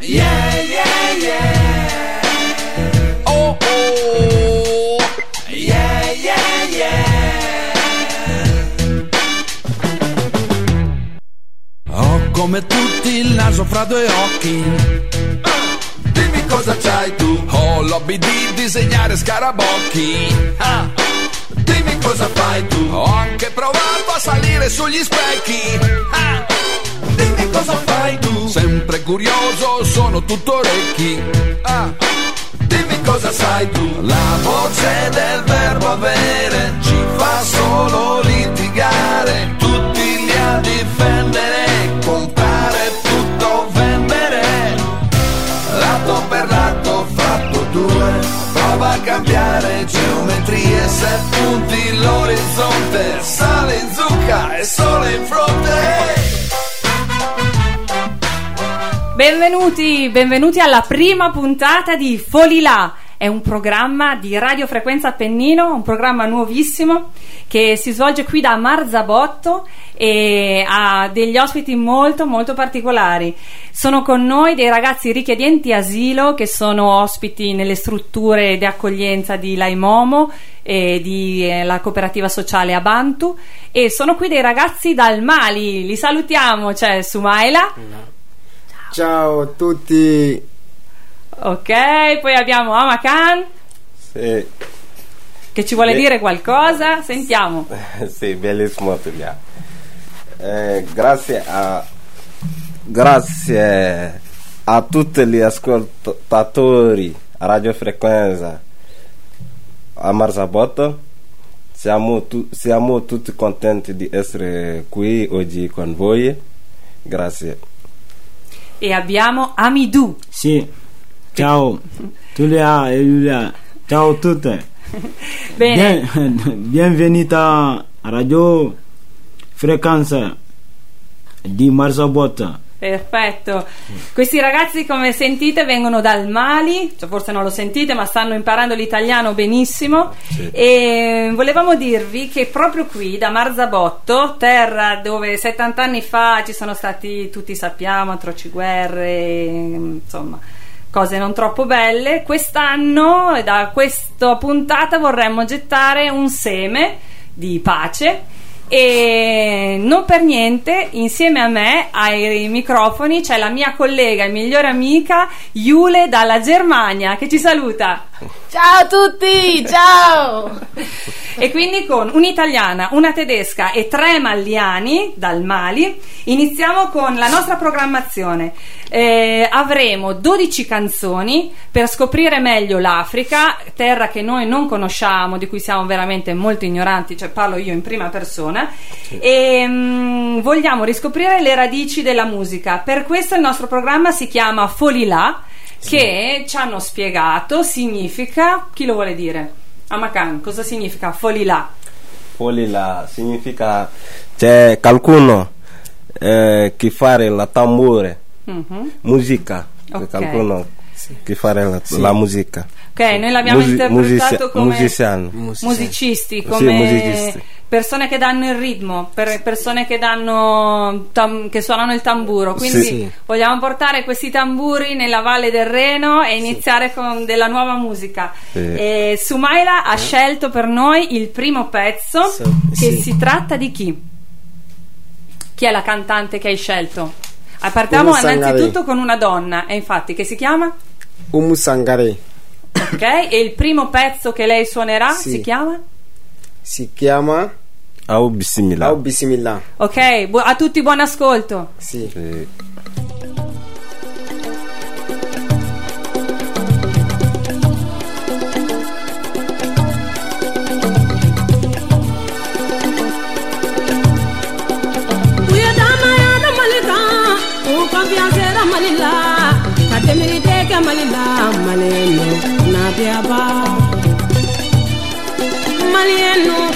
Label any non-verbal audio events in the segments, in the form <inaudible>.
Yeah, yeah, yeah. Oh, oh. Yeah, yeah, yeah. Ho come tutti il naso fra due occhi. Dimmi cosa c'hai tu. Ho l'hobby di disegnare scarabocchi. Ah. Dimmi cosa fai tu. Ho anche provato a salire sugli specchi. Ah. Dimmi cosa fai tu. Sempre curioso, sono tutto orecchi. Ah. Dimmi cosa sai tu. La voce del verbo avere ci fa solo litigare. Tutti li a difendere, comprare tutto, vendere. Lato per lato fatto due. Prova a cambiare geometrie, se punti l'orizzonte. Sale in zucca e sole in fronte. Benvenuti, benvenuti alla prima puntata di Folilà. È un programma di radiofrequenza Appennino, un programma nuovissimo che si svolge qui da Marzabotto e ha degli ospiti molto molto particolari. Sono con noi dei ragazzi richiedenti asilo che sono ospiti nelle strutture di accoglienza di Laimomo e di eh, cooperativa sociale Abantu e sono qui dei ragazzi dal Mali. Li salutiamo, c'è Sumaila. Ciao a tutti. Ok, poi abbiamo Amakan Sì, che ci vuole Beh. dire qualcosa. Sentiamo. <laughs> sì, bellissimo Tulia. Eh, grazie a grazie a tutti gli ascoltatori a Radio Frequenza a Marzabotto. Siamo, tu- siamo tutti contenti di essere qui oggi con voi. Grazie. E abbiamo Amidou. Sì. Ciao. Giulia e Giulia. Ciao a tutte. <laughs> Bene, Bien, bienvenuta a Radio Frequenza di Marzabotto. Perfetto. Questi ragazzi, come sentite, vengono dal Mali, cioè forse non lo sentite, ma stanno imparando l'italiano benissimo. E volevamo dirvi che proprio qui, da Marzabotto, terra dove 70 anni fa ci sono stati, tutti sappiamo, atroci guerre, insomma. Cose non troppo belle. Quest'anno, da questa puntata, vorremmo gettare un seme di pace e non per niente, insieme a me ai microfoni c'è la mia collega e migliore amica Jule dalla Germania che ci saluta. Ciao a tutti, ciao! E quindi con un'italiana, una tedesca e tre malliani dal Mali iniziamo con la nostra programmazione. Eh, avremo 12 canzoni per scoprire meglio l'Africa, terra che noi non conosciamo, di cui siamo veramente molto ignoranti, cioè parlo io in prima persona, e mm, vogliamo riscoprire le radici della musica. Per questo il nostro programma si chiama Folilà, che ci hanno spiegato significa, chi lo vuole dire? Amakan, cosa significa Folilà? Folila significa c'è qualcuno eh, che fa la tambure, Mhm. musica. C'è Ok. qualcuno che fa la, la musica. Ok, noi l'abbiamo Musi- interpretato come musiciano. musicisti, Sì, come musicisti. Persone che danno il ritmo, per- persone che, danno tam- che suonano il tamburo. Quindi Sì. Sì. vogliamo portare questi tamburi nella Valle del Reno e iniziare con della nuova musica. Sì. E Sumaila ha scelto per noi il primo pezzo Sì. che Sì. si tratta di chi? Chi è la cantante che hai scelto? Partiamo innanzitutto con una donna, e infatti che si chiama? Umu Sangare Ok, e il primo pezzo che lei suonerà Sì. si chiama? si chiama Au bismillah. Au Bismillah. Ok, bu- a tutti buon ascolto. Sì. Sì. U ye damaya da Mali kan, u confiance da Mali la, ka temirite kɛ Mali la, Maliyɛnnu kunnadiyaba. Maliyɛnnu kunnadiyaba. Mɔgɔ mana na, kan tɛ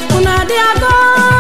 大哥。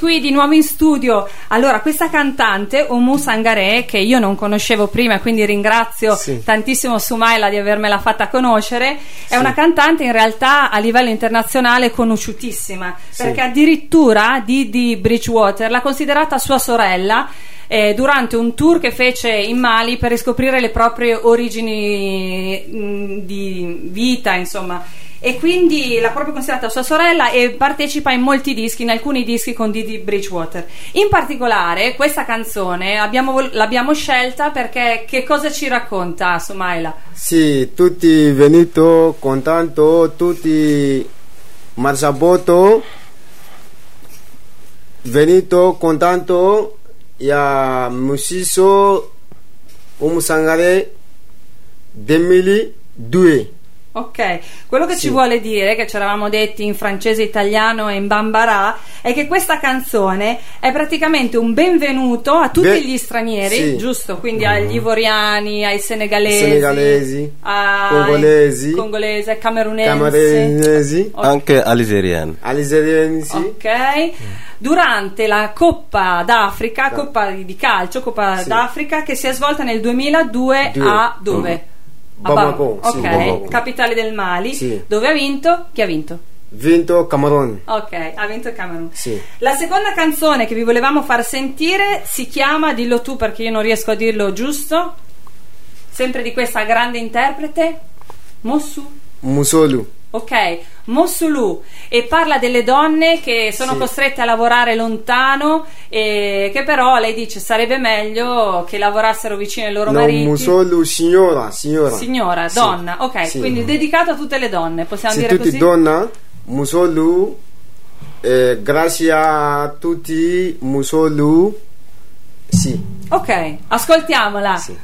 Qui di nuovo in studio. Allora, questa cantante, Omu Sangare, che io non conoscevo prima, quindi ringrazio Sì. tantissimo Sumaila di avermela fatta conoscere, è una cantante in realtà a livello internazionale conosciutissima, perché addirittura Didi Bridgewater l'ha considerata sua sorella. eh, durante un tour che fece in Mali per riscoprire le proprie origini mh, di vita, insomma, e quindi l'ha proprio considerata sua sorella e partecipa in molti dischi, in alcuni dischi con Didi Bridgewater. In particolare questa canzone abbiamo l'abbiamo scelta perché che cosa ci racconta Sumaila? Sì, tutti venuti contento, tutti Marsaboto venuto contento ya Musiso Umusangare 2002. Ok, quello che ci Sì. vuole dire, che ci eravamo detti in francese, italiano e in bambara, è che questa canzone è praticamente un benvenuto a tutti Be- gli stranieri, sì. giusto? Quindi agli ivoriani, ai senegalesi, Senegalesi, ai congolesi, congolesi, camerunesi. Camerunesi, Ok. Anche algeriani. algeriani, sì. Ok, durante la Coppa d'Africa, Coppa di calcio, Coppa Sì. d'Africa che si è svolta nel 2002 Due. a dove? Bamako, Bam- sì, ok, Bamako. capitale del Mali, Sì. dove ha vinto? Chi ha vinto? Vinto Camerun. Ok, ha vinto il Camerun. Sì. La seconda canzone che vi volevamo far sentire si chiama, dillo tu perché io non riesco a dirlo giusto, sempre di questa grande interprete, Mossu. Musolu. Ok, Mossulu e parla delle donne che sono Sì. costrette a lavorare lontano e che però lei dice sarebbe meglio che lavorassero vicino ai loro No, mariti. Musolu, signora, signora. Signora, Sì. donna, ok, Sì. quindi dedicato a tutte le donne, possiamo Sì, dire tutti così? donna, Musolu, eh, grazie a tutti, Musolu, sì. ok, ascoltiamola. sì.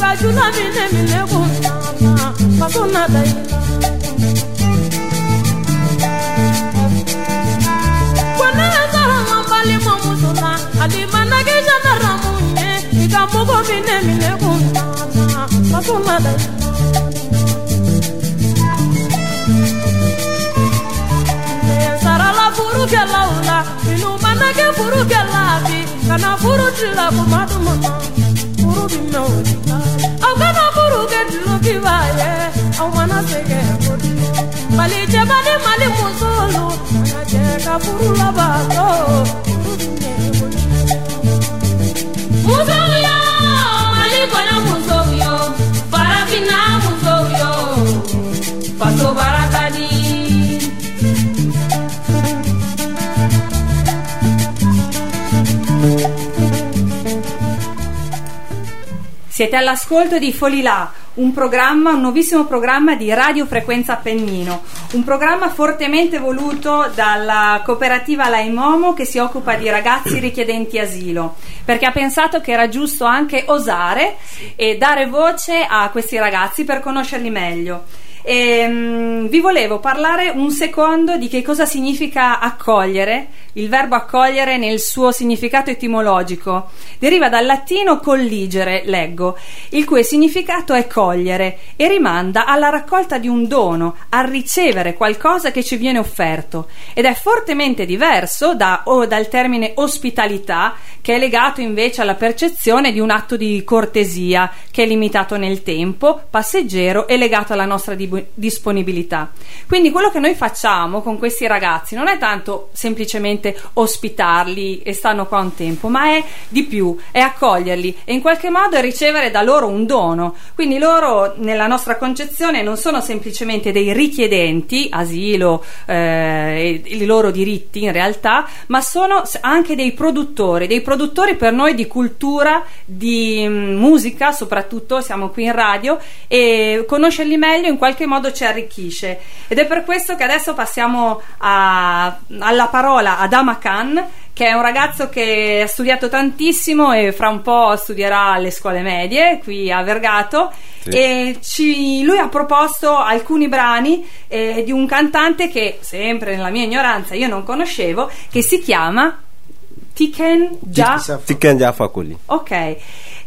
bajula mine mine kunama masona daina kwanazarama mbalimo muzona alimanagejanaramunye ikamugo mine mine kunama masona daina furukɛlaw la minnu mana kɛ furukɛla bi kana furu tila kuma dumuna kubi mewodi awukama kuruge dulu labato Siete all'ascolto di Folilà, un programma, un nuovissimo programma di Radio Frequenza Appennino, un programma fortemente voluto dalla cooperativa Laimomo che si occupa di ragazzi richiedenti asilo, perché ha pensato che era giusto anche osare e dare voce a questi ragazzi per conoscerli meglio. E, mm, vi volevo parlare un secondo di che cosa significa accogliere. Il verbo accogliere nel suo significato etimologico deriva dal latino colligere, leggo, il cui significato è cogliere e rimanda alla raccolta di un dono, a ricevere qualcosa che ci viene offerto ed è fortemente diverso da, o dal termine ospitalità che è legato invece alla percezione di un atto di cortesia che è limitato nel tempo, passeggero e legato alla nostra di- disponibilità. Quindi quello che noi facciamo con questi ragazzi non è tanto semplicemente ospitarli e stanno qua un tempo, ma è di più, è accoglierli e in qualche modo è ricevere da loro un dono. Quindi loro nella nostra concezione non sono semplicemente dei richiedenti, asilo eh, i loro diritti in realtà, ma sono anche dei produttori, dei produttori per noi di cultura, di mm, musica, soprattutto siamo qui in radio e conoscerli meglio in qualche modo ci arricchisce. Ed è per questo che adesso passiamo a- alla parola ad Ama Khan, che è un ragazzo che ha studiato tantissimo e fra un po' studierà alle scuole medie qui a Vergato Sì. e ci- lui ha proposto alcuni brani eh, di un cantante che sempre nella mia ignoranza io non conoscevo che si chiama Tiken Fakoly. Ok,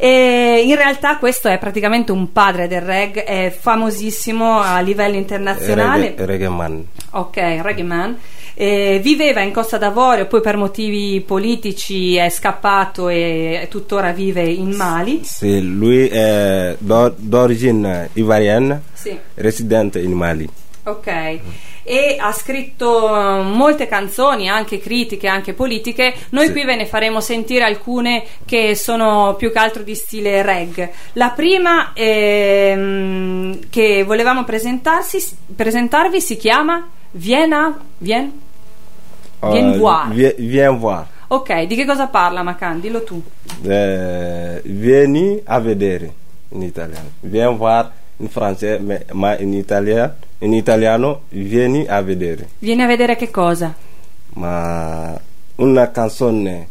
e in realtà questo è praticamente un padre del reggae, è famosissimo a livello internazionale. Reggae, reggae man. Ok, reggae man. Eh, viveva in Costa d'Avorio, poi per motivi politici è scappato e tuttora vive in Mali. Sì, lui è d'or- d'origine ivoirienne, Sì. residente in Mali. Ok, e ha scritto eh, molte canzoni, anche critiche, anche politiche. Noi Sì. qui ve ne faremo sentire alcune che sono più che altro di stile reggae. La prima ehm, che volevamo presentarvi si chiama Viena. Vien? Viens Euh, voir. vie- viens voir. Ok, di che cosa parla Macan? Dillo tu. Eh, vieni a vedere in italiano. Viens voir in francese, ma- in, italia- in italiano vieni a vedere. Vieni a vedere che cosa? Ma una canzone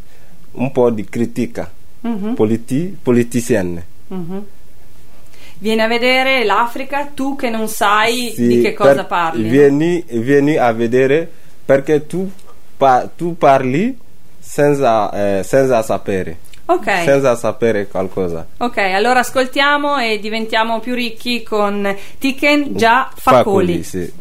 un po' di critica Mhm, politi- politicienne. mhm. Vieni a vedere l'Africa, tu che non sai Sì, di che cosa per- parli. no? Vieni, vieni a vedere perché tu, pa- tu parli senza, eh, senza sapere. Ok. Senza sapere qualcosa. Ok, allora ascoltiamo e diventiamo più ricchi con Tiken Jah Fakoly. sì.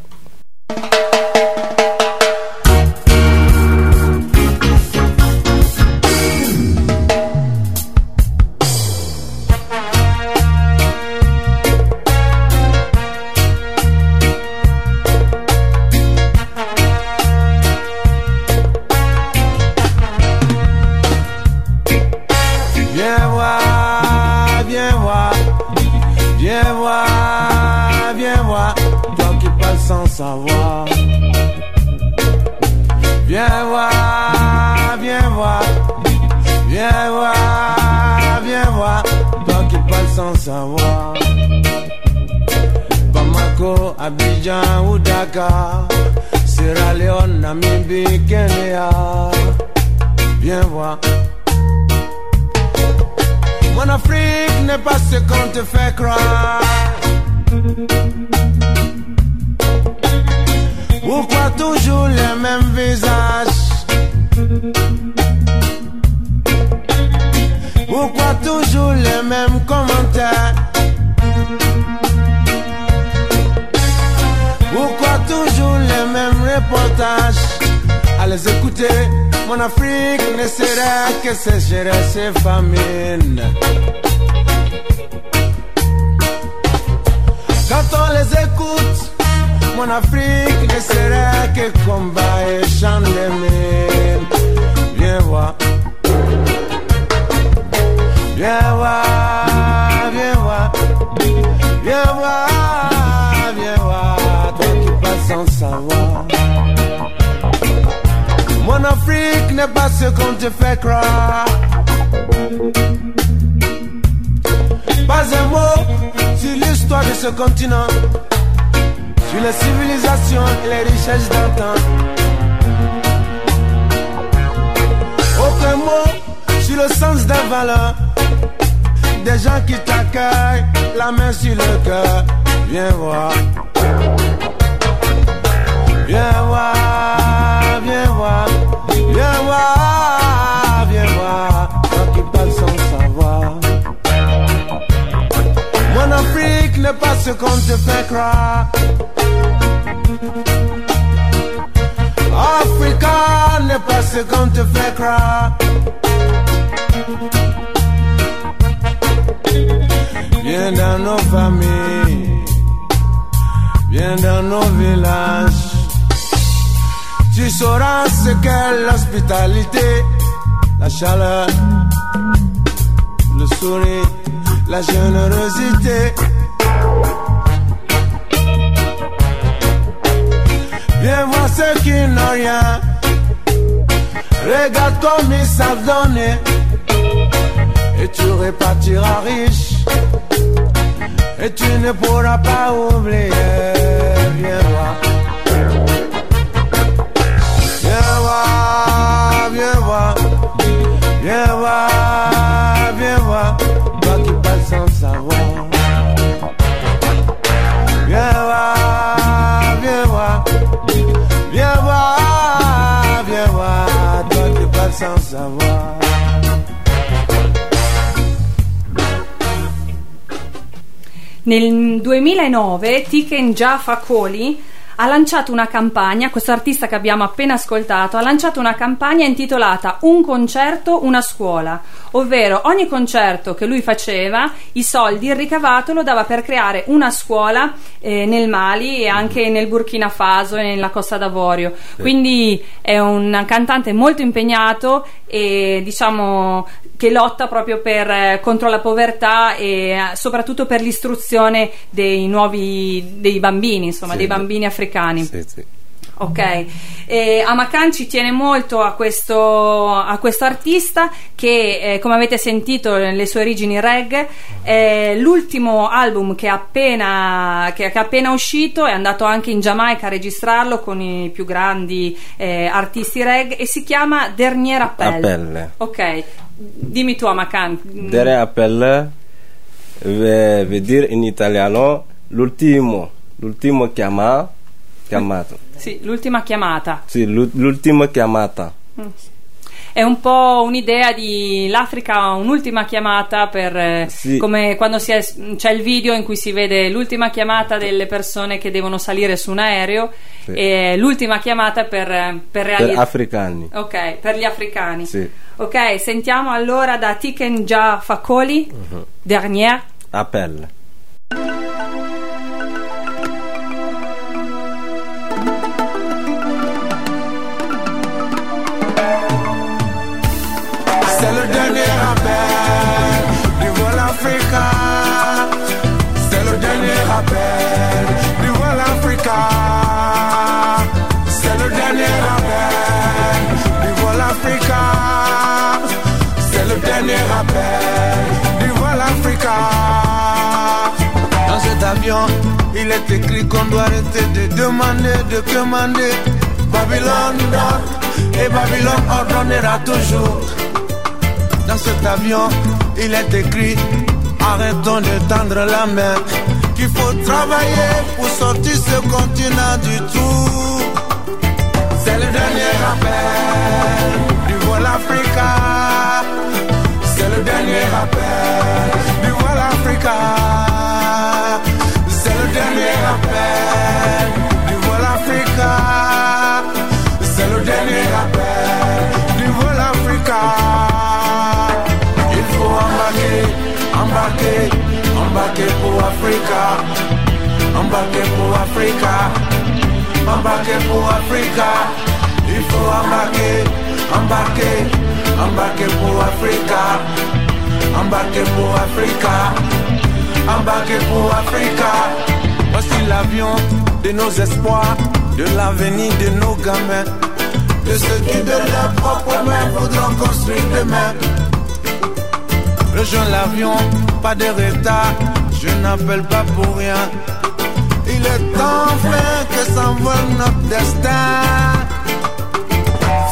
Continent, sur les civilisations et les richesses d'antan. Aucun mot sur le sens des valeurs, des gens qui t'accueillent, la main sur le cœur. Viens voir. Viens voir, viens voir, viens voir, viens voir, n'est pas ce qu'on te fait croire. Africa n'est pas ce qu'on te fait croire. Viens dans nos familles, viens dans nos villages. Tu sauras ce qu'est l'hospitalité, la chaleur, le sourire, la générosité. Viens voir ceux qui n'ont rien. Regarde comme ils savent donner. Et tu repartiras riche. Et tu ne pourras pas oublier. Viens voir. Viens voir, viens voir. Viens voir, savoir. Nel 2009 Tiken Jaffa Koli ha lanciato una campagna, questo artista che abbiamo appena ascoltato, ha lanciato una campagna intitolata Un concerto, una scuola, ovvero ogni concerto che lui faceva, i soldi, il ricavato lo dava per creare una scuola eh, nel Mali e anche nel Burkina Faso e nella Costa d'Avorio. Quindi è un cantante molto impegnato e diciamo che lotta proprio per, eh, contro la povertà e eh, soprattutto per l'istruzione dei nuovi dei bambini, insomma, Sì. dei bambini africani. Sì, sì. Ok, e Amakan ci tiene molto a questo, a questo artista che, eh, come avete sentito, le sue origini reggae, è l'ultimo album che è appena, che, che è appena uscito, è andato anche in Giamaica a registrarlo con i più grandi eh, artisti reggae e si chiama Dernier Appel. Appel. Ok, dimmi tu Amakan. Dere appel veut dire in italiano l'ultimo, l'ultimo chiama, chiamato. Sì, l'ultima chiamata. Sì, l'u- l'ultima chiamata. È un po' un'idea di l'Africa, un'ultima chiamata per eh, Sì. come quando è- c'è il video in cui si vede l'ultima chiamata delle persone che devono salire su un aereo Sì. e l'ultima chiamata per, eh, per Per realizzare. africani. ok, per gli africani. Sì. Ok, sentiamo allora da Tiken Jah Fakoli, Mhm. Dernier. Appel. c'est le dernier rappel. Viva l'Africa, c'est le dernier rappel. Viva l'Africa, c'est le dernier rappel. Viva l'Africa. Dans cet avion, il est écrit qu'on doit arrêter de demander, de commander. Babylone et Babylone ordonnera toujours. Dans cet avion, il est écrit arrêtons de tendre la main. Qu'il faut travailler pour sortir ce continent du trou. C'est le dernier rappel du vol Africa. C'est le dernier rappel du vol Africa. C'est le dernier rappel du vol Africa. C'est le dernier rappel du vol Africa. Embarquer, embarquer pour Africa. Embarquer pour Africa. Embarquer pour Africa. Il faut embarquer, embarquer, embarquer pour Africa. Embarquer pour Africa. Embarquer pour Africa. Voici l'avion de nos espoirs, de l'avenir de nos gamins. De ceux qui de leurs propres mains voudront construire demain. Rejoins l'avion, pas de retard, je n'appelle pas pour rien. Il est temps enfin que s'envole notre destin.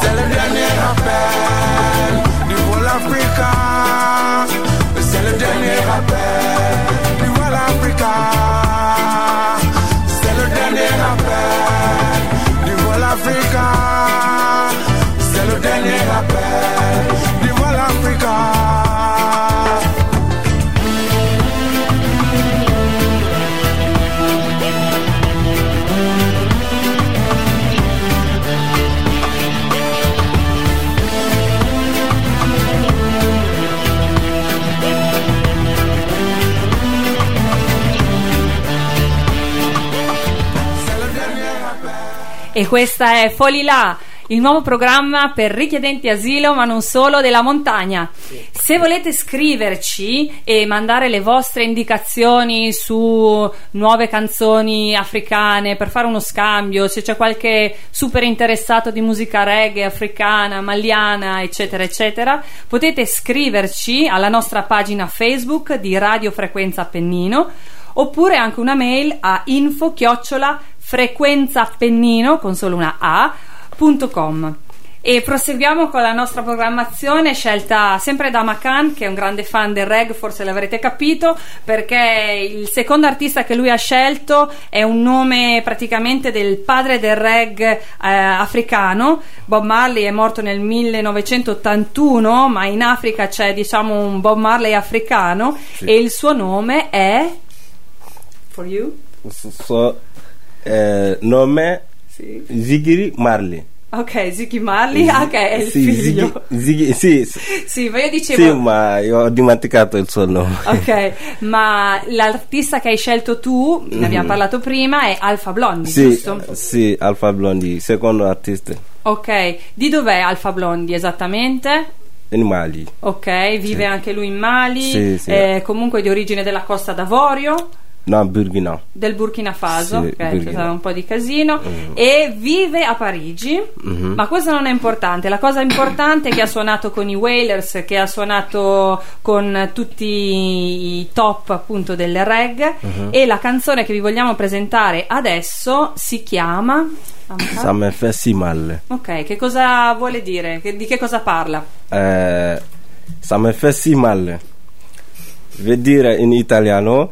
C'est le dernier appel du vol Africa. C'est le dernier appel du vol Africa. Questa è Folila, il nuovo programma per richiedenti asilo, ma non solo, della montagna. Se volete scriverci e mandare le vostre indicazioni su nuove canzoni africane per fare uno scambio, se c'è qualche super interessato di musica reggae africana, maliana, eccetera, eccetera, potete scriverci alla nostra pagina Facebook di Radio Frequenza Appennino oppure anche una mail a info chiocciola frequenza appennino con solo una a.com e proseguiamo con la nostra programmazione scelta sempre da Macan che è un grande fan del reggae forse l'avrete capito perché il secondo artista che lui ha scelto è un nome praticamente del padre del reggae eh, africano. Bob Marley è morto nel 1981 ma in Africa c'è diciamo un Bob Marley africano Sì. e il suo nome è for you? So, eh, nome sì. Ziggy Marley. ok Ziggy Marley ah, ok è il Sì, figlio Ziggy- Ziggy- sì, sì, sì ma io dicevo sì, ma io ho dimenticato il suo nome. Ok, ma l'artista che hai scelto tu, ne abbiamo parlato prima, è Alfa Blondi, Sì, giusto? sì, Alfa Blondi, secondo artista Ok, di dov'è Alfa Blondi esattamente? in Mali. Ok, vive anche lui in Mali, Sì, sì. è comunque di origine della Costa d'Avorio, No, Burkina. del Burkina Faso, Sì, ok, c'è Burkina. stato un po' di casino, Mm. e vive a Parigi, Mhm. ma questo non è importante, la cosa importante è che ha suonato con i Wailers, che ha suonato con tutti i top appunto del reggae Mhm. e la canzone che vi vogliamo presentare adesso si chiama... Si mal. Ok, che cosa vuole dire? Di che cosa parla? Eh, si mal. Vuol dire in italiano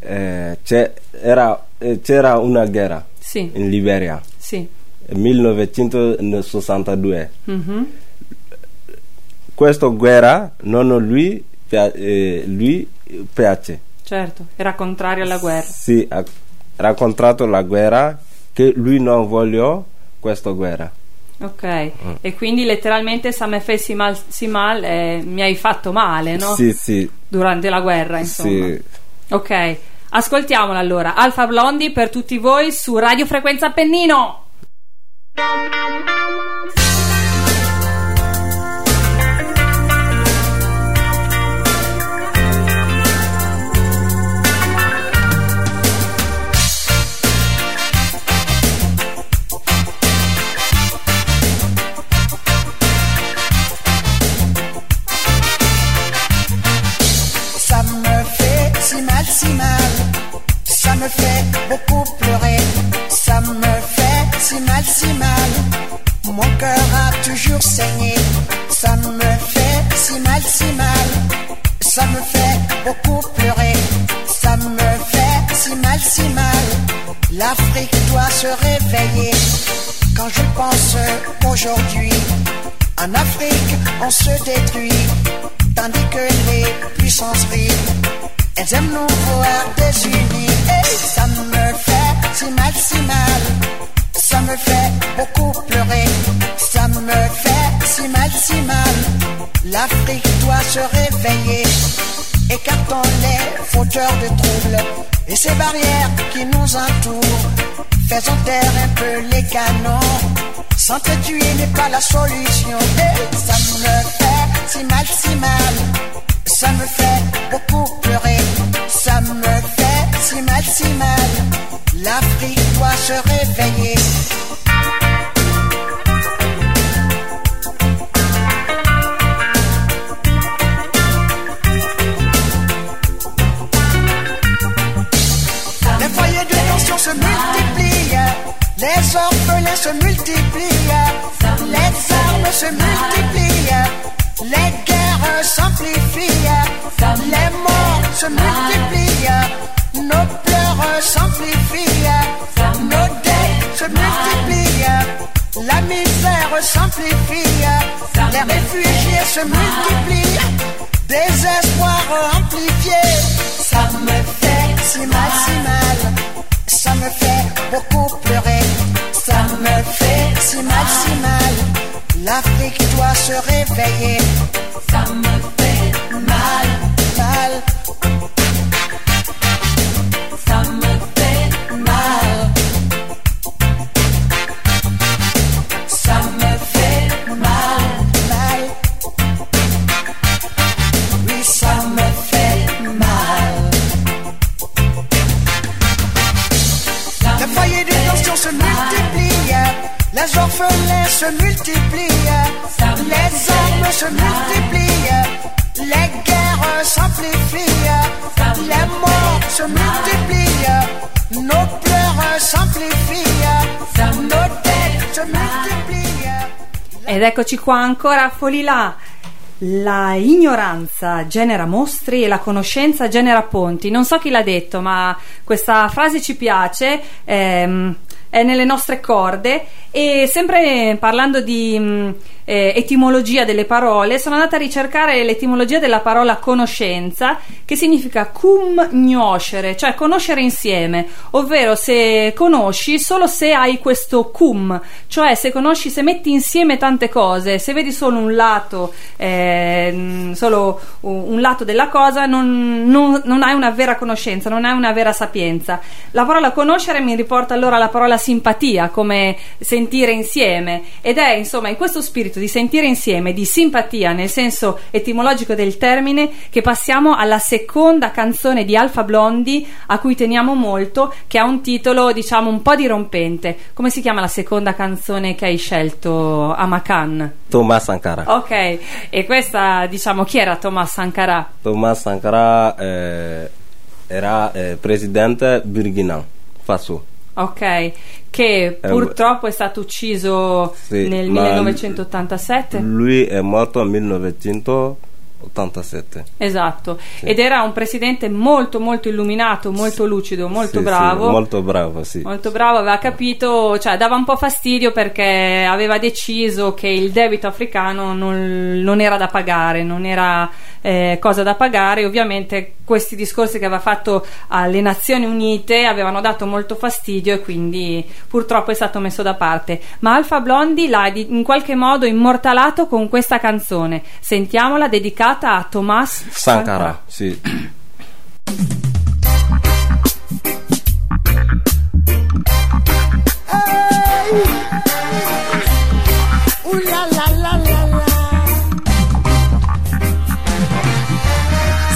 eh, c'è- era- eh, c'era una guerra Sì, in Liberia sì. 1962. Mhm. Questa guerra non lui, eh, lui piace. Certo, era contrario alla guerra. Sì, ha raccontato la guerra che lui non voglio questa guerra. Ok, Mm. e quindi letteralmente Same fe si mal, si mal eh, mi hai fatto male, no? Sì, sì, Durante la guerra, insomma. sì. Ok, ascoltiamola allora. Alfa Blondi per tutti voi su Radio Frequenza Appennino. Toujours saigné. Ça me fait si mal, si mal. Ça me fait beaucoup pleurer. Ça me fait si mal, si mal. L'Afrique doit se réveiller. Quand je pense aujourd'hui, en Afrique, on se détruit. Tandis que les puissances rient. Elles aiment nous voir désunis. Et ça me fait si mal, si mal. Ça me fait beaucoup pleurer. Ça me fait si mal, si mal. L'Afrique doit se réveiller. Écartons les fauteurs de troubles et ces barrières qui nous entourent. Faisons taire un peu les canons. S'entretuer n'est pas la solution. Ça me fait si mal, si mal. Ça me fait beaucoup pleurer. Ça me fait si mal, si mal. L'Afrique doit se réveiller. Les foyers de tension se multiplient, les orphelins se multiplient, les armes se multiplient, les guerres s'amplifient, les morts se multiplient, nos pleurs s'amplifient, nos dettes se multiplient, la misère s'amplifie, les réfugiés se multiplient, désespoir amplifié, ça me fait si mal, si mal, ça me fait beaucoup pleurer, ça me fait si mal, si mal, l'Afrique doit se réveiller, ça me fait mal, mal, les orphelins se multiplient, les armes se multiplient, les guerres s'amplifient, les morts se multiplient, nos pleurs s'amplifient, nos dettes se multiplient. Ed eccoci qua ancora a Folilà. La ignoranza genera mostri e la conoscenza genera ponti. Non so chi l'ha detto, ma questa frase ci piace. ehm, è nelle nostre corde. E sempre parlando di mh, eh, etimologia delle parole sono andata a ricercare l'etimologia della parola conoscenza che significa cum gnoscere cioè conoscere insieme ovvero se conosci solo se hai questo cum cioè se conosci se metti insieme tante cose se vedi solo un lato eh, mh, solo un lato della cosa non, non- non hai una vera conoscenza non hai una vera sapienza. La parola conoscere mi riporta allora alla parola simpatia come sentire insieme ed è insomma in questo spirito di sentire insieme di simpatia nel senso etimologico del termine che passiamo alla seconda canzone di Alfa Blondi a cui teniamo molto che ha un titolo diciamo un po' dirompente come si chiama la seconda canzone che hai scelto Amakan Thomas Sankara. ok e questa diciamo chi era Thomas Sankara Thomas Sankara eh, era eh, presidente Burkina Faso. Ok che Eh, purtroppo è stato ucciso Sì, nel ma 1987 Lui è morto nel 1987. Esatto, ed era un presidente molto molto illuminato, molto lucido, molto Sì, sì, bravo. molto bravo, sì. Molto bravo, aveva capito, cioè dava un po' fastidio perché aveva deciso che il debito africano non, non era da pagare, non era eh, cosa da pagare. Ovviamente questi discorsi che aveva fatto alle Nazioni Unite avevano dato molto fastidio e quindi purtroppo è stato messo da parte. Ma Alfa Blondi l'ha in qualche modo immortalato con questa canzone. Sentiamola dedicata a Thomas Sankara, sì. La la.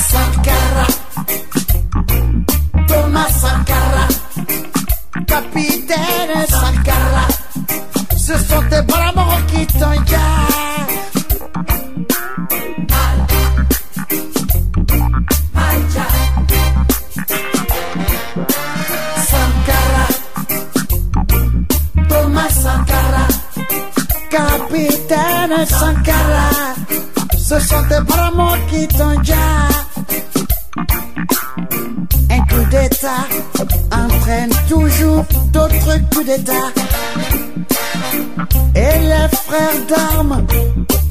Sankara, Thomas Sankara, capitaine Sankara, ce sont tes bras qui t'engagent. Capitaine Sankara, ce sont tes bras qui t'ont. Un coup d'état entraîne toujours d'autres coups d'état. Et les frères d'armes,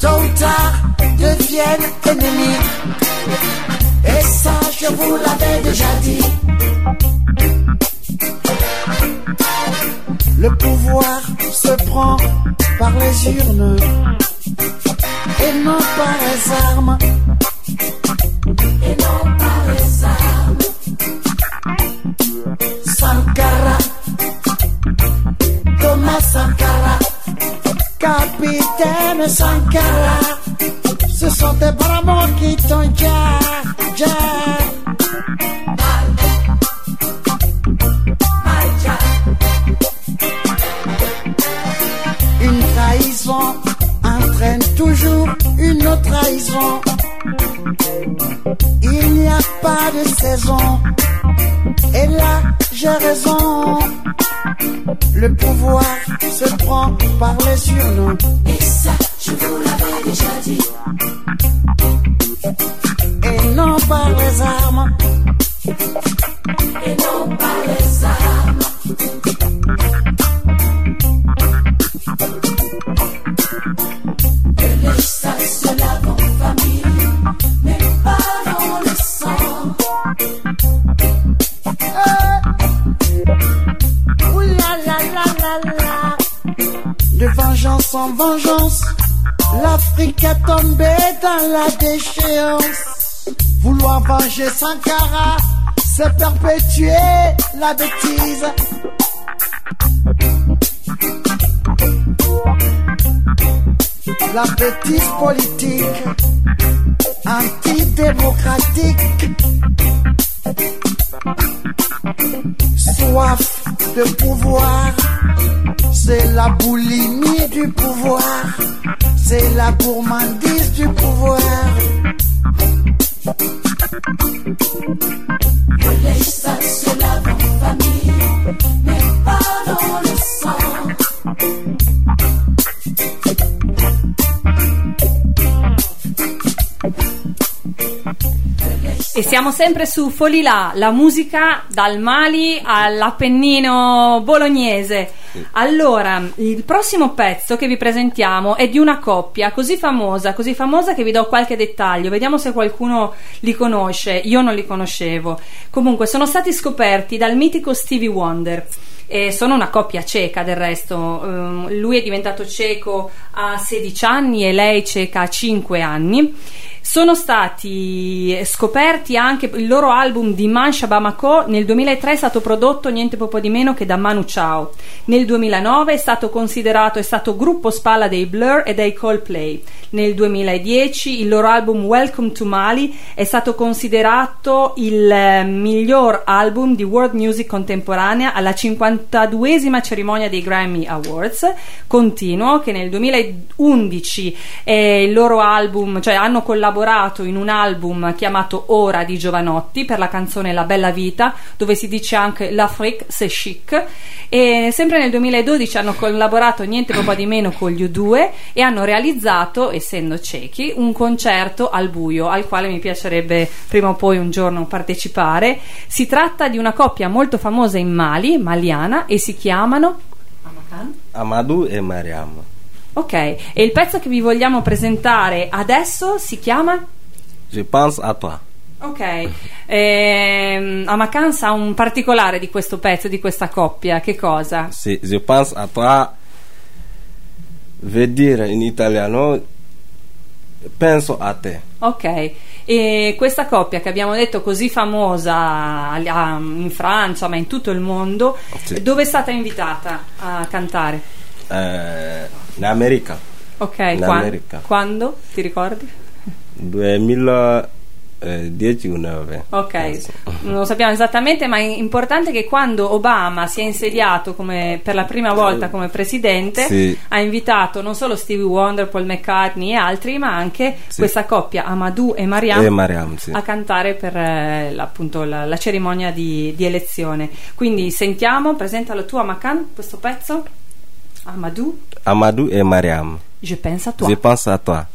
tôt ou tard, deviennent ennemis. Et ça, je vous l'avais déjà dit. Le pouvoir se prend par les urnes et non par les armes. Et non par les armes. Sankara, Thomas Sankara, capitaine Sankara, ce sont des bras qui t'ont déjà. Toujours une autre trahison. Il n'y a pas de saison. Et là, j'ai raison. Le pouvoir se prend par les urnes. Et ça, je vous l'avais déjà dit. Et non par les armes. Et non par les en vengeance, l'Afrique a tombé dans la déchéance. Vouloir venger Sankara, c'est perpétuer la bêtise. La bêtise politique, antidémocratique. Soif de pouvoir, c'est la boulimie du pouvoir, c'est la gourmandise du pouvoir. E siamo sempre su Folilà, la musica dal Mali all'Appennino bolognese. Allora, il prossimo pezzo che vi presentiamo è di una coppia così famosa, così famosa che vi do qualche dettaglio, vediamo se qualcuno li conosce, io non li conoscevo. Comunque, sono stati scoperti dal mitico Stevie Wonder. E sono una coppia ceca del resto, Ehm, lui è diventato cieco a 16 anni e lei ceca a 5 anni. Sono stati scoperti anche il loro album di Mancha Bamako nel 2003 è stato prodotto niente poco di meno che da Manu Chao. Nel 2009 è stato considerato è stato gruppo spalla dei Blur e dei Coldplay. Nel 2010 il loro album Welcome to Mali è stato considerato il eh, miglior album di world music contemporanea alla 52esima cerimonia dei Grammy Awards. Continuo che nel 2011 eh, il loro album, cioè hanno collaborato in un album chiamato Ora di Giovanotti per la canzone La Bella Vita, dove si dice anche L'Afrique c'est chic. E sempre nel 2012 hanno collaborato niente poco di meno con gli U2 e hanno realizzato, essendo ciechi, un concerto al buio al quale mi piacerebbe prima o poi un giorno partecipare. Si tratta di una coppia molto famosa in Mali, maliana, e si chiamano Amakan? Amadou e Mariam. Ok, e il pezzo che vi vogliamo presentare adesso si chiama? Je pense à toi. Ok, ehm, Amakan sa un particolare di questo pezzo, di questa coppia, che cosa? Sì, je pense à toi vuol dire in italiano penso a te. Ok, e questa coppia che abbiamo detto così famosa in Francia, ma in tutto il mondo, Sì. dove è stata invitata a cantare? Eh, in America. Ok, In qua- America. quando? Ti ricordi? 2010 o 9. Ok, non lo sappiamo esattamente, ma è importante che quando Obama si è insediato come, per la prima volta come presidente, Sì. ha invitato non solo Stevie Wonder, Paul McCartney e altri, ma anche Sì. questa coppia Amadou e Mariam E Mariam, sì. a cantare per eh, appunto la, la cerimonia di, di elezione. Quindi sentiamo, presentalo tu a Macan questo pezzo. Amadou Amadou e Mariam. Je pense à toi. Je pense à toi.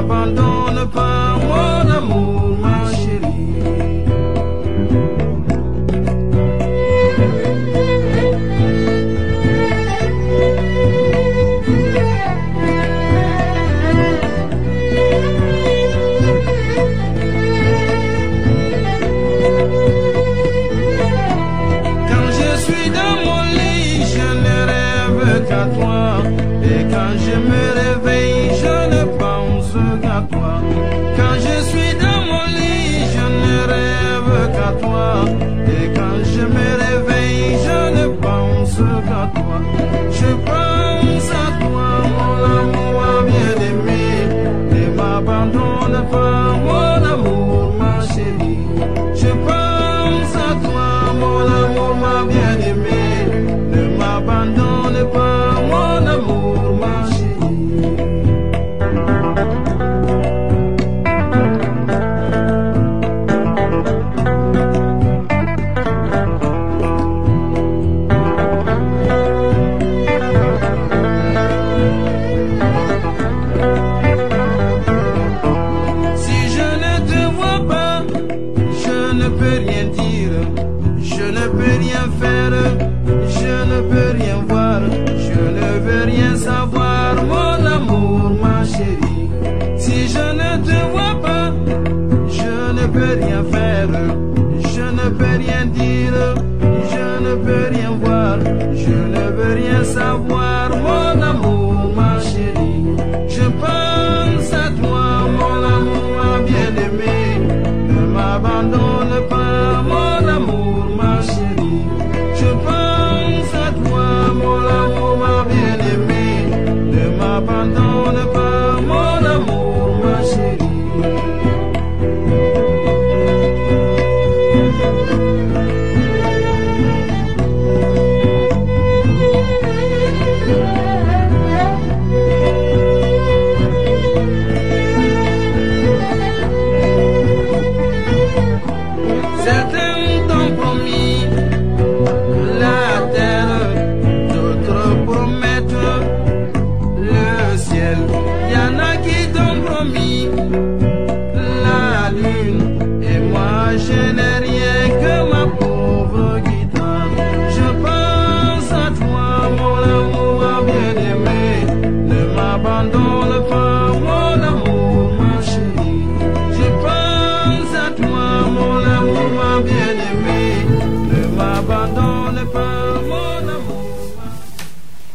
M'abandonne pas, mon amour,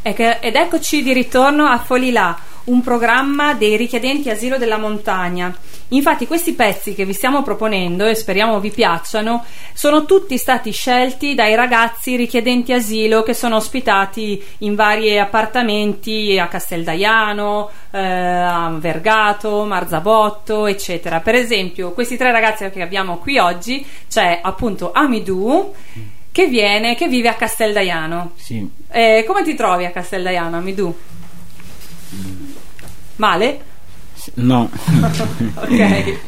Ed eccoci di ritorno a Folilà, un programma dei richiedenti asilo della montagna. Infatti questi pezzi che vi stiamo proponendo e speriamo vi piacciono sono tutti stati scelti dai ragazzi richiedenti asilo che sono ospitati in vari appartamenti a Casteldaiano, eh, a Vergato, Marzabotto, eccetera. Per esempio, questi tre ragazzi che abbiamo qui oggi c'è appunto Amidou che viene, che vive a Casteldaiano. Sì. Eh, come ti trovi a Casteldaiano, Amidou? Male? No. <laughs> ok.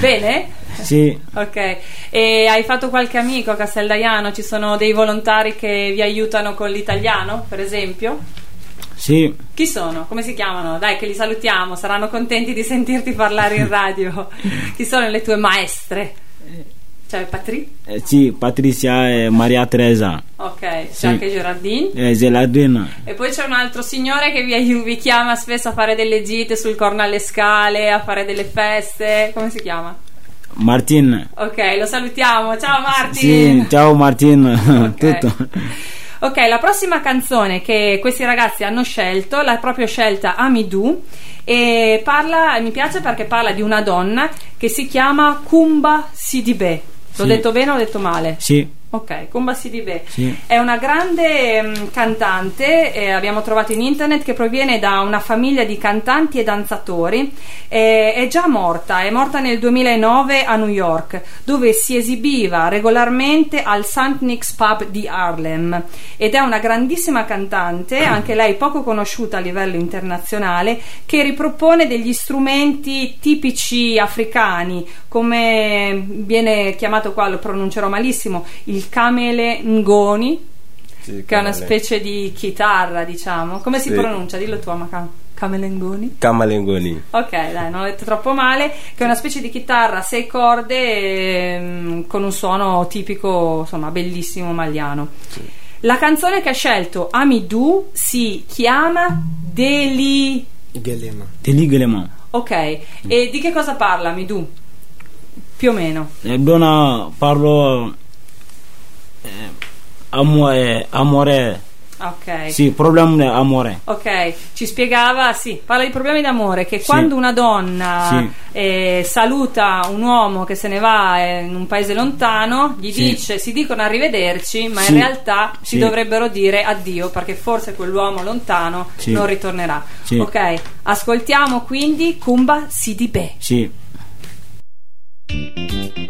Bene? Sì. Ok. E hai fatto qualche amico a Casteldaiano? Ci sono dei volontari che vi aiutano con l'italiano, per esempio? Sì. Chi sono? Come si chiamano? Dai, che li salutiamo, saranno contenti di sentirti parlare in <laughs> radio. Chi sono le tue maestre? Cioè, Patri? Eh, sì, Patricia e Maria Teresa. Ok, c'è Sì. anche Gerardine. E Zeladina. E poi c'è un altro signore che vi, vi chiama spesso a fare delle gite sul corno alle scale, a fare delle feste. Come si chiama? Martin. Ok, lo salutiamo. Ciao Martin. Sì, ciao Martin. <laughs> <laughs> Tutto. Ok, la prossima canzone che questi ragazzi hanno scelto, l'ha proprio scelta Amidou e parla, mi piace perché parla di una donna che si chiama Kumba Sidibe. L'ho Sì. detto bene o l'ho detto male? Sì. Ok, Kumba Sidibe Sì. è una grande mm, cantante, eh, abbiamo trovato in internet, che proviene da una famiglia di cantanti e danzatori. Eh, è già morta, è morta nel 2009 a New York, dove si esibiva regolarmente al St. Nick's Pub di Harlem. Ed è una grandissima cantante, <clears throat> anche lei poco conosciuta a livello internazionale, che ripropone degli strumenti tipici africani, come viene chiamato qua, lo pronuncerò malissimo, il camele ngoni, Sì, che è una specie di chitarra, diciamo. Come si Sì. pronuncia? Dillo tu, Amaca. Camelengoni? Camalengoni. Ok, dai, non ho detto troppo male. Che è una specie di chitarra a sei corde ehm, con un suono tipico, insomma, bellissimo maliano. La canzone che ha scelto Amidou si chiama Deli. Gelema. Teligelema. Ok, e di che cosa parla Amidou? Più o meno. Eh, Dona parlo eh, amore, amore. Ok. Sì, problema di amore. Ok, ci spiegava, sì, parla di problemi d'amore, che Sì. quando una donna Sì. eh, saluta un uomo che se ne va eh, in un paese lontano, gli Sì. dice, si dicono arrivederci, ma in realtà si dovrebbero dire addio perché forse quell'uomo lontano non ritornerà. Ok, ascoltiamo quindi Kumba Sidibe. Sì. Música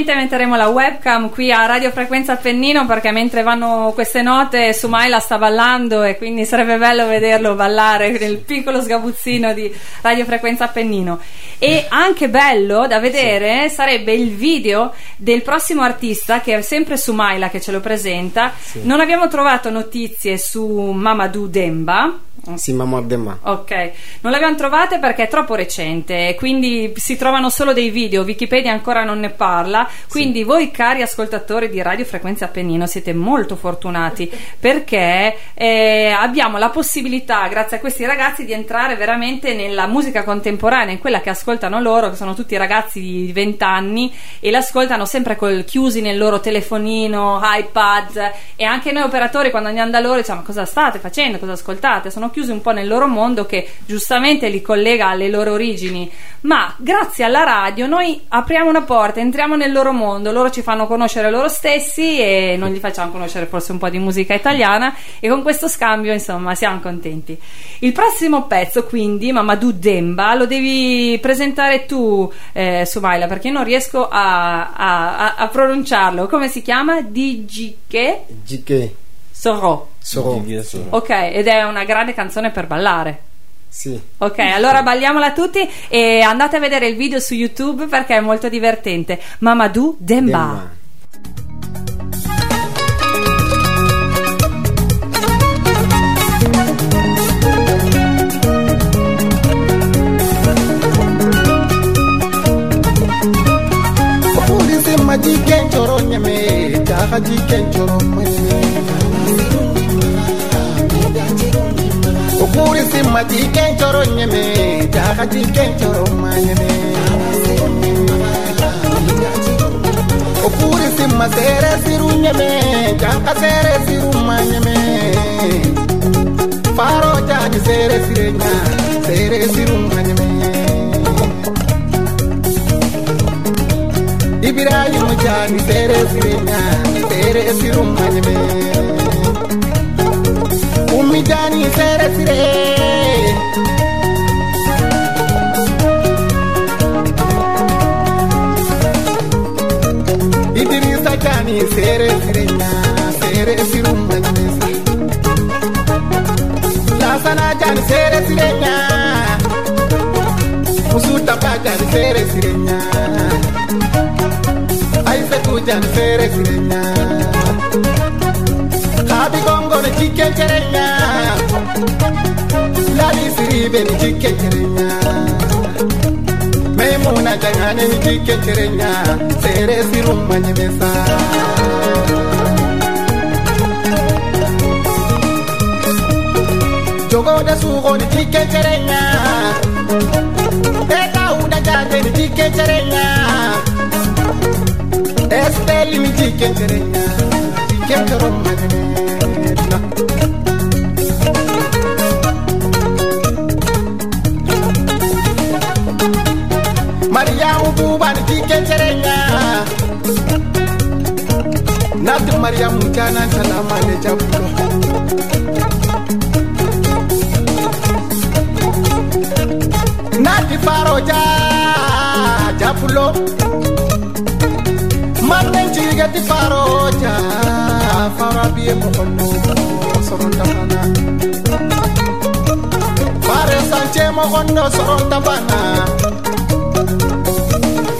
Prossimamente metteremo la webcam qui a Radio Frequenza Appennino perché mentre vanno queste note Sumaila sta ballando e quindi sarebbe bello vederlo ballare nel piccolo sgabuzzino di Radio Frequenza Appennino. E anche bello da vedere sarebbe il video del prossimo artista che è sempre Sumaila che ce lo presenta. Non abbiamo trovato notizie su Mamadou Demba. Si mamma dema. Ok, non le abbiamo trovate perché è troppo recente, quindi si trovano solo dei video, Wikipedia ancora non ne parla, quindi voi cari ascoltatori di Radio Frequenza Appennino siete molto fortunati <laughs> perché eh, abbiamo la possibilità, grazie a questi ragazzi, di entrare veramente nella musica contemporanea, in quella che ascoltano loro, che sono tutti ragazzi di 20 anni e l'ascoltano sempre col chiusi nel loro telefonino, iPad. E anche noi operatori quando andiamo da loro diciamo cosa state facendo, cosa ascoltate, sono sono chiusi un po' nel loro mondo che giustamente li collega alle loro origini, ma grazie alla radio noi apriamo una porta, entriamo nel loro mondo, loro ci fanno conoscere loro stessi e non gli facciamo conoscere forse un po' di musica italiana e con questo scambio insomma siamo contenti. Il prossimo pezzo quindi, Mamadou Demba, lo devi presentare tu eh, Sumaila perché non riesco a, a- a- a pronunciarlo. Come si chiama? Digike Gike. Soro. Soro. Ok, ed è una grande canzone per ballare. Sì. Ok, allora balliamola tutti e andate a vedere il video su YouTube perché è molto divertente. Mamadou Demba. Demba. Polisi maji kencoro nyame jaga ji kencoro okurisi mati kenchoro nyeme jahati kenchoro manyeme okurisi masere siru nyeme jakasere siru manyeme faro jaji sere sirenya sere siru manyeme ibirayimu jani sere sirenya sere siru manyeme ummi jaani seera siree. Idrisa jaani seere sireenyaa seere siruun banneessa. Laasanaa jaani seere sireenyaa. Musuu tabbaa jaani seere sireenyaa. Ayisatuu jaani seere sireenyaa. Haati gongoon jikkee jireenyaa beni jikke jirenya maimuna jangane ni jikke jirenya sere sirumma nyemesa jogode sugo ni jikke Eka uda jate ni jikke espeli mi jikke jirenya bubu bani kike terenya faro ja faro ja faro abiye mokonno soronta fana fare sance mokonno soronta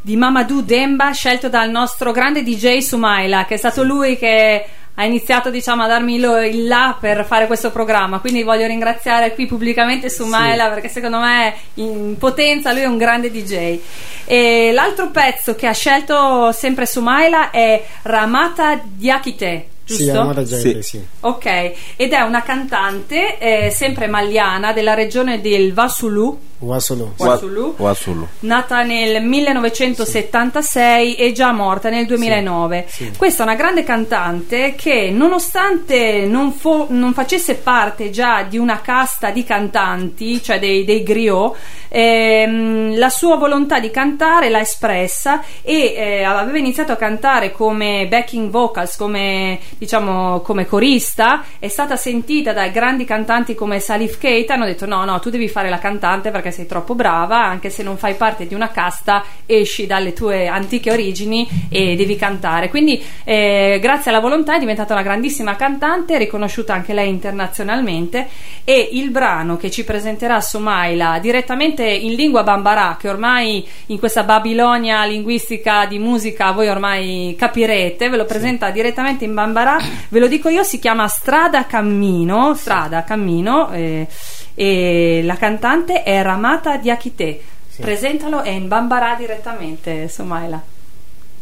di Mamadou Demba scelto dal nostro grande DJ Sumaila, che è stato lui che ha iniziato diciamo a darmi il là per fare questo programma. Quindi voglio ringraziare qui pubblicamente Sumaila perché secondo me in potenza lui è un grande DJ. E l'altro pezzo che ha scelto sempre Sumaila è Ramata Diakite. Giusto? Sì, Amara Jaime, sì. Ok, ed è una cantante eh, sempre maliana della regione del Vasulu, Wasolo. Wasulu, Wasulu. nata nel 1976 e già morta nel 2009. Questa è una grande cantante che nonostante non, fo- non facesse parte già di una casta di cantanti, cioè dei, dei griot, ehm, la sua volontà di cantare l'ha espressa e eh, aveva iniziato a cantare come backing vocals, come diciamo come corista, è stata sentita da grandi cantanti come Salif Keita, hanno detto no no tu devi fare la cantante perché sei troppo brava, anche se non fai parte di una casta esci dalle tue antiche origini e devi cantare. Quindi eh, grazie alla volontà è diventata una grandissima cantante, riconosciuta anche lei internazionalmente e il brano che ci presenterà Somaila direttamente in lingua bambara, che ormai in questa Babilonia linguistica di musica voi ormai capirete, ve lo presenta direttamente in bambara, ve lo dico io, si chiama Strada Cammino, Strada Cammino eh, e la cantante è Ramata Diakite. Presentalo e in Bambara direttamente, Sumaila.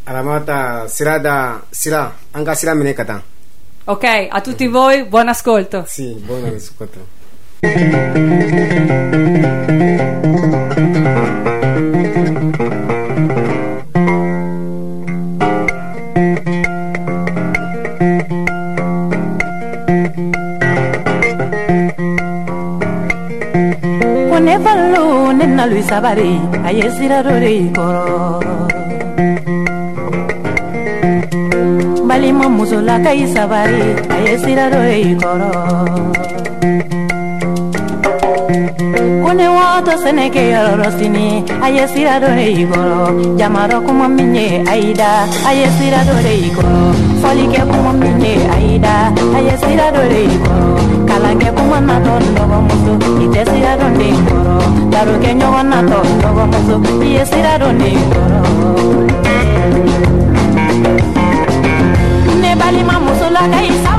alamata sira da sira an ka sira minɛ ka taa Ok, a tutti voi buon ascolto. si buon ascolto <laughs> Mohamed na lui aye koro balima musola kai sabari aye sira koro kone wato seneke yororo sini aye sira koro jamaro kuma minye aida aye sira rori koro folike kuma minye aida aye sira koro kalange kuma na don dogo ite sira koro ndaro kenyo wana to ndogo muso iye siraro ni ngoro ne balima muso la kaisa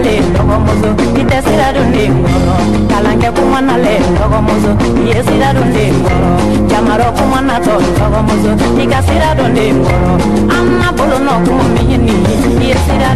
nalen dɔgɔmuso i tɛ sira dɔn de kɔrɔ kuma nalen dɔgɔmuso i ye sira dɔn de kɔrɔ jamarɔ kuma natɔ dɔgɔmuso i ka sira dɔn de kɔrɔ an na bolonɔ kuma min ye ye sira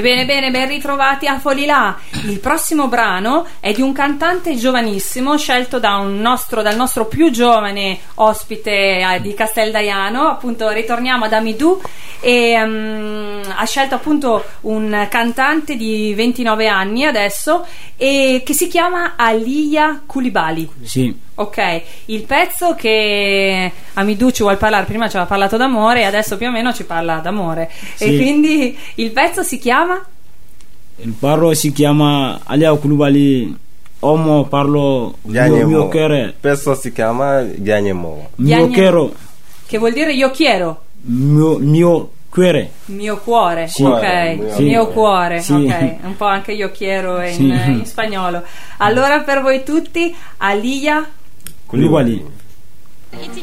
Ebbene, bene, ben ritrovati a Folilà. Il prossimo brano è di un cantante giovanissimo scelto da un nostro, dal nostro più giovane ospite eh, di Casteldaiano. Appunto, ritorniamo ad Amidou e mm, ha scelto appunto un cantante di 29 anni adesso e che si chiama Alia Koulibaly. Sì. Ok, il pezzo che Amidou ci vuole parlare, prima ci aveva parlato d'amore e adesso più o meno ci parla d'amore. E Sì. quindi il pezzo si chiama parlo si chiama Alia Kulubali. Omo parlo mio, cuore. Questo si chiama Giagnemo. Mio Giagne- cuore. che vuol dire io quiero, Mio, mio cuore. mio cuore, Sì. ok, mio mio cuore, Sì. ok, un po' anche io quiero in, Sì. in spagnolo. Allora per voi tutti, Alia Kulubali. iti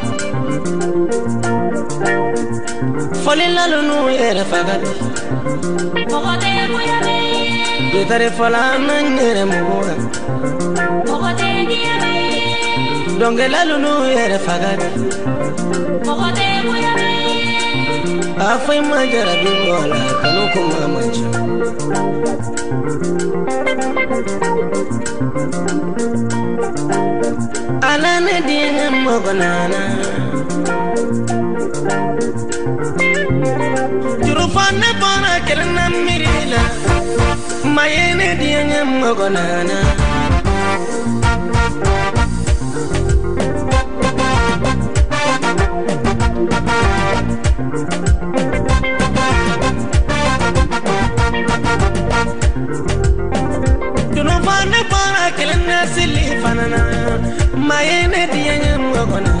folila lunu yɛrɛ fagali yetare fɔla na yɛrɛ mugura. Dɔnkɛla lunu yɛrɛ fagali a fɔ i ma jara dugɔla kanu kuma maca ala ne diɲɛ mɔgɔ nana. Jurufanne bɔra kelenna miiri la ma ye ne denkɛ mɔgɔ nana Jurufanne bɔra kelenna sili fana na ma ye nana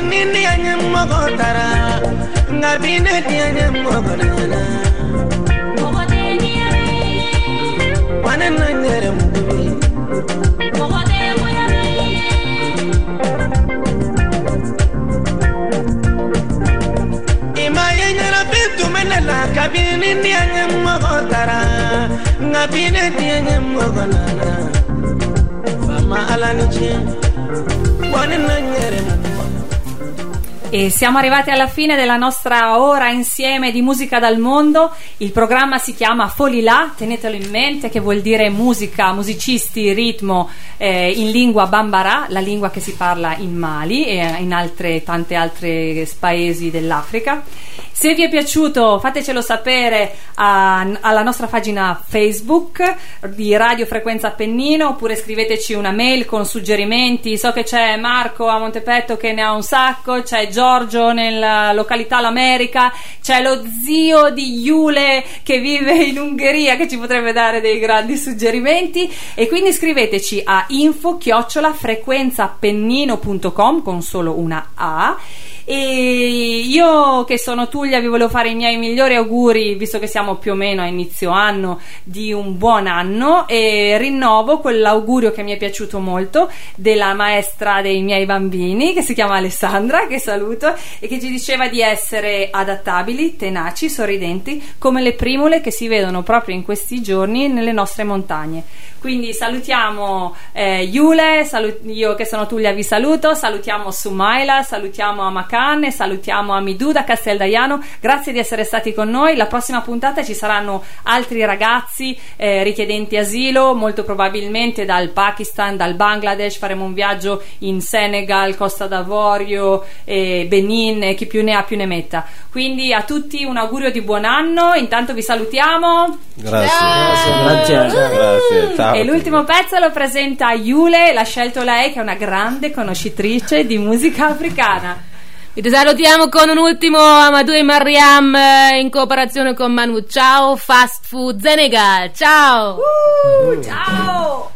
binindi anye mogo tara nga binindi anye mogo nana wane na nyere mbubi la kabini ndianye mogo tara nga mogo nana fama ala ni ci wane na E siamo arrivati alla fine della nostra ora insieme di musica dal mondo. Il programma si chiama Folilà, tenetelo in mente, che vuol dire musica, musicisti, ritmo eh, in lingua bambara, la lingua che si parla in Mali e in altre, tante altre paesi dell'Africa. Se vi è piaciuto fatecelo sapere a- alla nostra pagina Facebook di Radio Frequenza Appennino oppure scriveteci una mail con suggerimenti. So che c'è Marco a Montepetto che ne ha un sacco, c'è Giorgio nella località L'America, c'è lo zio di Iule che vive in Ungheria che ci potrebbe dare dei grandi suggerimenti e quindi scriveteci a info chiocciola frequenzaappennino.com con solo una A e io che sono Tullia vi volevo fare i miei migliori auguri visto che siamo più o meno a inizio anno di un buon anno e rinnovo quell'augurio che mi è piaciuto molto della maestra dei miei bambini che si chiama Alessandra che saluto e che ci diceva di essere adattabili, tenaci, sorridenti come le primule che si vedono proprio in questi giorni nelle nostre montagne. Quindi salutiamo eh, Iule, salu- io che sono Tullia vi saluto, salutiamo Sumaila, salutiamo Amakan e salutiamo Amidou da Casteldaiano. Grazie di essere stati con noi. La prossima puntata ci saranno altri ragazzi eh, richiedenti asilo, molto probabilmente dal Pakistan, dal Bangladesh. Faremo un viaggio in Senegal, Costa d'Avorio, eh, Benin e chi più ne ha più ne metta. Quindi a tutti un augurio di buon anno. Intanto vi salutiamo. Grazie. Grazie. Grazie. Ciao. E l'ultimo pezzo lo presenta Yule, l'ha scelto lei che è una grande conoscitrice di musica africana. Vi salutiamo con un ultimo Amadou e Mariam eh, in cooperazione con Manu. Ciao, Fast Food Senegal. Ciao. Uh, ciao!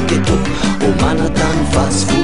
teto o manatany